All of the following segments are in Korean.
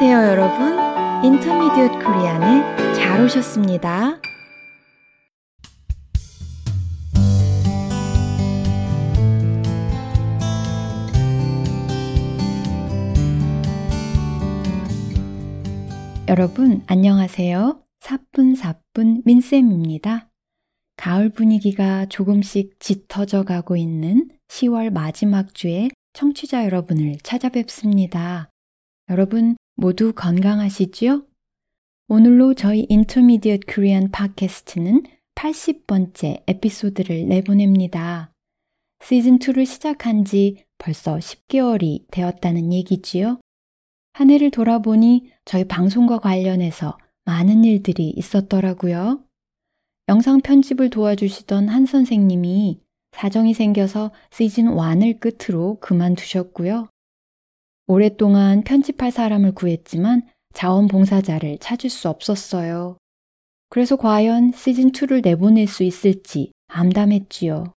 안녕하세요, 여러분. 인터미디엇 코리안에 잘 오셨습니다. 여러분, 안녕하세요. 사뿐사뿐 민쌤입니다. 가을 분위기가 조금씩 짙어져 가고 있는 10월 마지막 주에 청취자 여러분을 찾아뵙습니다. 여러분 모두 건강하시지요? 오늘로 저희 인터미디엇 코리안 팟캐스트는 80번째 에피소드를 내보냅니다. 시즌2를 시작한 지 벌써 10개월이 되었다는 얘기지요? 한 해를 돌아보니 저희 방송과 관련해서 많은 일들이 있었더라고요. 영상 편집을 도와주시던 한 선생님이 사정이 생겨서 시즌 1을 끝으로 그만두셨고요. 오랫동안 편집할 사람을 구했지만 자원봉사자를 찾을 수 없었어요. 그래서 과연 시즌2를 내보낼 수 있을지 암담했지요.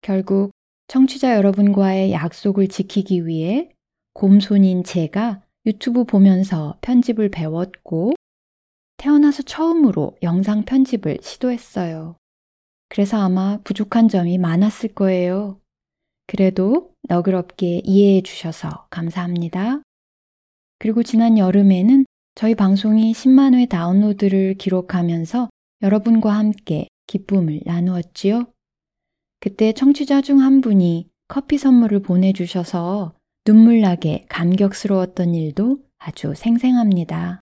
결국 청취자 여러분과의 약속을 지키기 위해 곰손인 제가 유튜브 보면서 편집을 배웠고 태어나서 처음으로 영상 편집을 시도했어요. 그래서 아마 부족한 점이 많았을 거예요. 그래도 너그럽게 이해해 주셔서 감사합니다. 그리고 지난 여름에는 저희 방송이 10만 회 다운로드를 기록하면서 여러분과 함께 기쁨을 나누었지요. 그때 청취자 중 한 분이 커피 선물을 보내주셔서 눈물나게 감격스러웠던 일도 아주 생생합니다.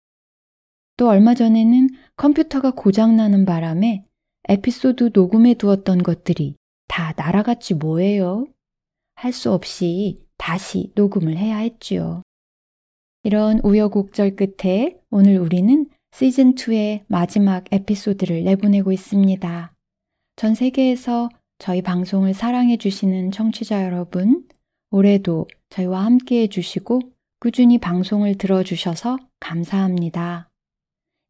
또 얼마 전에는 컴퓨터가 고장나는 바람에 에피소드 녹음해 두었던 것들이 다 날아갔지 뭐예요. 할 수 없이 다시 녹음을 해야 했지요. 이런 우여곡절 끝에 오늘 우리는 시즌2의 마지막 에피소드를 내보내고 있습니다. 전 세계에서 저희 방송을 사랑해주시는 청취자 여러분, 올해도 저희와 함께 해주시고 꾸준히 방송을 들어주셔서 감사합니다.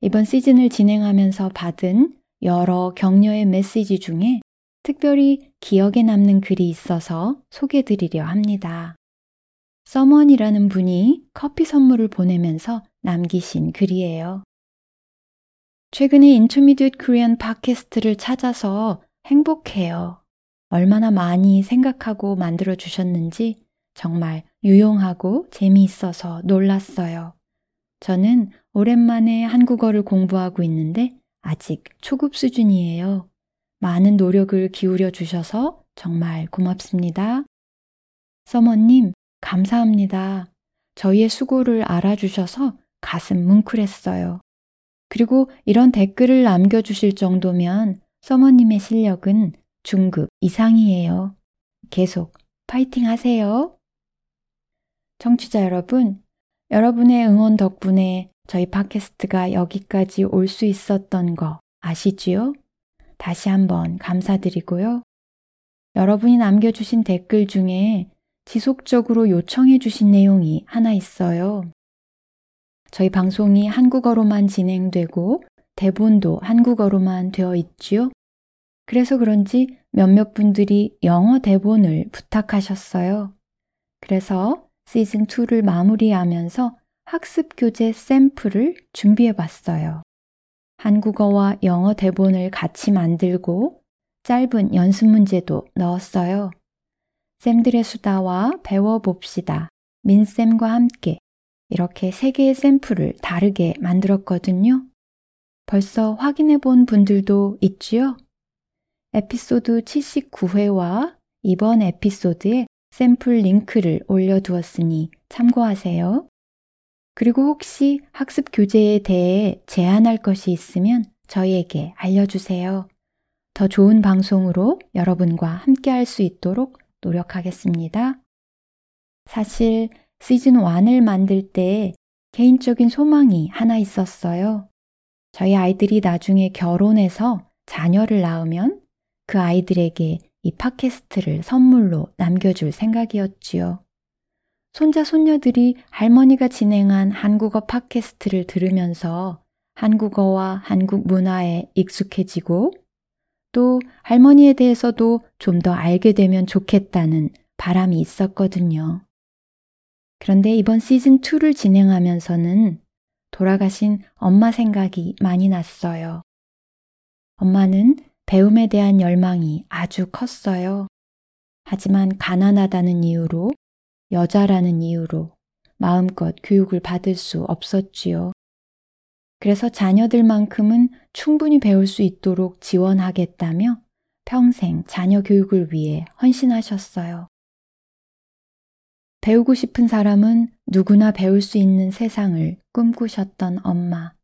이번 시즌을 진행하면서 받은 여러 격려의 메시지 중에 특별히 기억에 남는 글이 있어서 소개 드리려 합니다. 서먼이라는 분이 커피 선물을 보내면서 남기신 글이에요. 최근에 인터미디엇 코리안 팟캐스트를 찾아서 행복해요. 얼마나 많이 생각하고 만들어 주셨는지 정말 유용하고 재미있어서 놀랐어요. 저는 오랜만에 한국어를 공부하고 있는데 아직 초급 수준이에요. 많은 노력을 기울여 주셔서 정말 고맙습니다. 서머님, 감사합니다. 저희의 수고를 알아주셔서 가슴 뭉클했어요. 그리고 이런 댓글을 남겨주실 정도면 서머님의 실력은 중급 이상이에요. 계속 파이팅 하세요. 청취자 여러분, 여러분의 응원 덕분에 저희 팟캐스트가 여기까지 올 수 있었던 거 아시지요? 다시 한번 감사드리고요. 여러분이 남겨주신 댓글 중에 지속적으로 요청해 주신 내용이 하나 있어요. 저희 방송이 한국어로만 진행되고 대본도 한국어로만 되어 있지요. 그래서 그런지 몇몇 분들이 영어 대본을 부탁하셨어요. 그래서 시즌 2를 마무리하면서 학습 교재 샘플을 준비해 봤어요. 한국어와 영어 대본을 같이 만들고 짧은 연습 문제도 넣었어요. 쌤들의 수다와 배워봅시다. 민쌤과 함께 이렇게 세 개의 샘플을 다르게 만들었거든요. 벌써 확인해 본 분들도 있지요? 에피소드 79회와 이번 에피소드에 샘플 링크를 올려두었으니 참고하세요. 그리고 혹시 학습 교재에 대해 제안할 것이 있으면 저희에게 알려주세요. 더 좋은 방송으로 여러분과 함께 할 수 있도록 노력하겠습니다. 사실 시즌 1을 만들 때 개인적인 소망이 하나 있었어요. 저희 아이들이 나중에 결혼해서 자녀를 낳으면 그 아이들에게 이 팟캐스트를 선물로 남겨줄 생각이었지요. 손자, 손녀들이 할머니가 진행한 한국어 팟캐스트를 들으면서 한국어와 한국 문화에 익숙해지고 또 할머니에 대해서도 좀 더 알게 되면 좋겠다는 바람이 있었거든요. 그런데 이번 시즌 2를 진행하면서는 돌아가신 엄마 생각이 많이 났어요. 엄마는 배움에 대한 열망이 아주 컸어요. 하지만 가난하다는 이유로, 여자라는 이유로 마음껏 교육을 받을 수 없었지요. 그래서 자녀들만큼은 충분히 배울 수 있도록 지원하겠다며 평생 자녀 교육을 위해 헌신하셨어요. 배우고 싶은 사람은 누구나 배울 수 있는 세상을 꿈꾸셨던 엄마.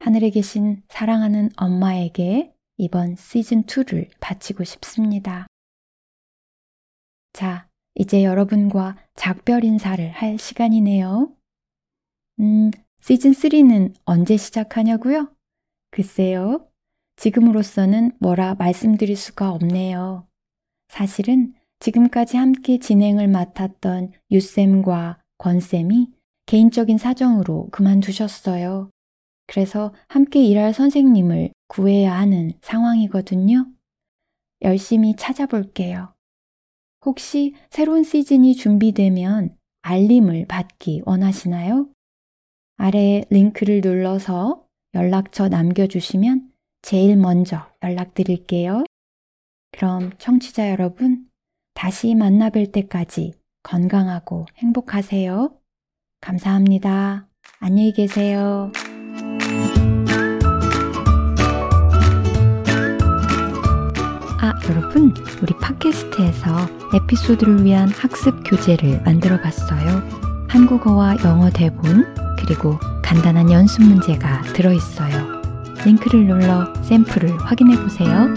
하늘에 계신 사랑하는 엄마에게 이번 시즌2를 바치고 싶습니다. 자, 이제 여러분과 작별 인사를 할 시간이네요. 음, 시즌 3는 언제 시작하냐고요? 글쎄요. 지금으로서는 뭐라 말씀드릴 수가 없네요. 사실은 지금까지 함께 진행을 맡았던 유쌤과 권쌤이 개인적인 사정으로 그만두셨어요. 그래서 함께 일할 선생님을 구해야 하는 상황이거든요. 열심히 찾아볼게요. 혹시 새로운 시즌이 준비되면 알림을 받기 원하시나요? 아래 링크를 눌러서 연락처 남겨주시면 제일 먼저 연락드릴게요. 그럼 청취자 여러분, 다시 만나뵐 때까지 건강하고 행복하세요. 감사합니다. 안녕히 계세요. 여러분, 우리 팟캐스트에서 에피소드를 위한 학습 교재를 만들어 봤어요. 한국어와 영어 대본, 그리고 간단한 연습 문제가 들어있어요. 링크를 눌러 샘플을 확인해 보세요.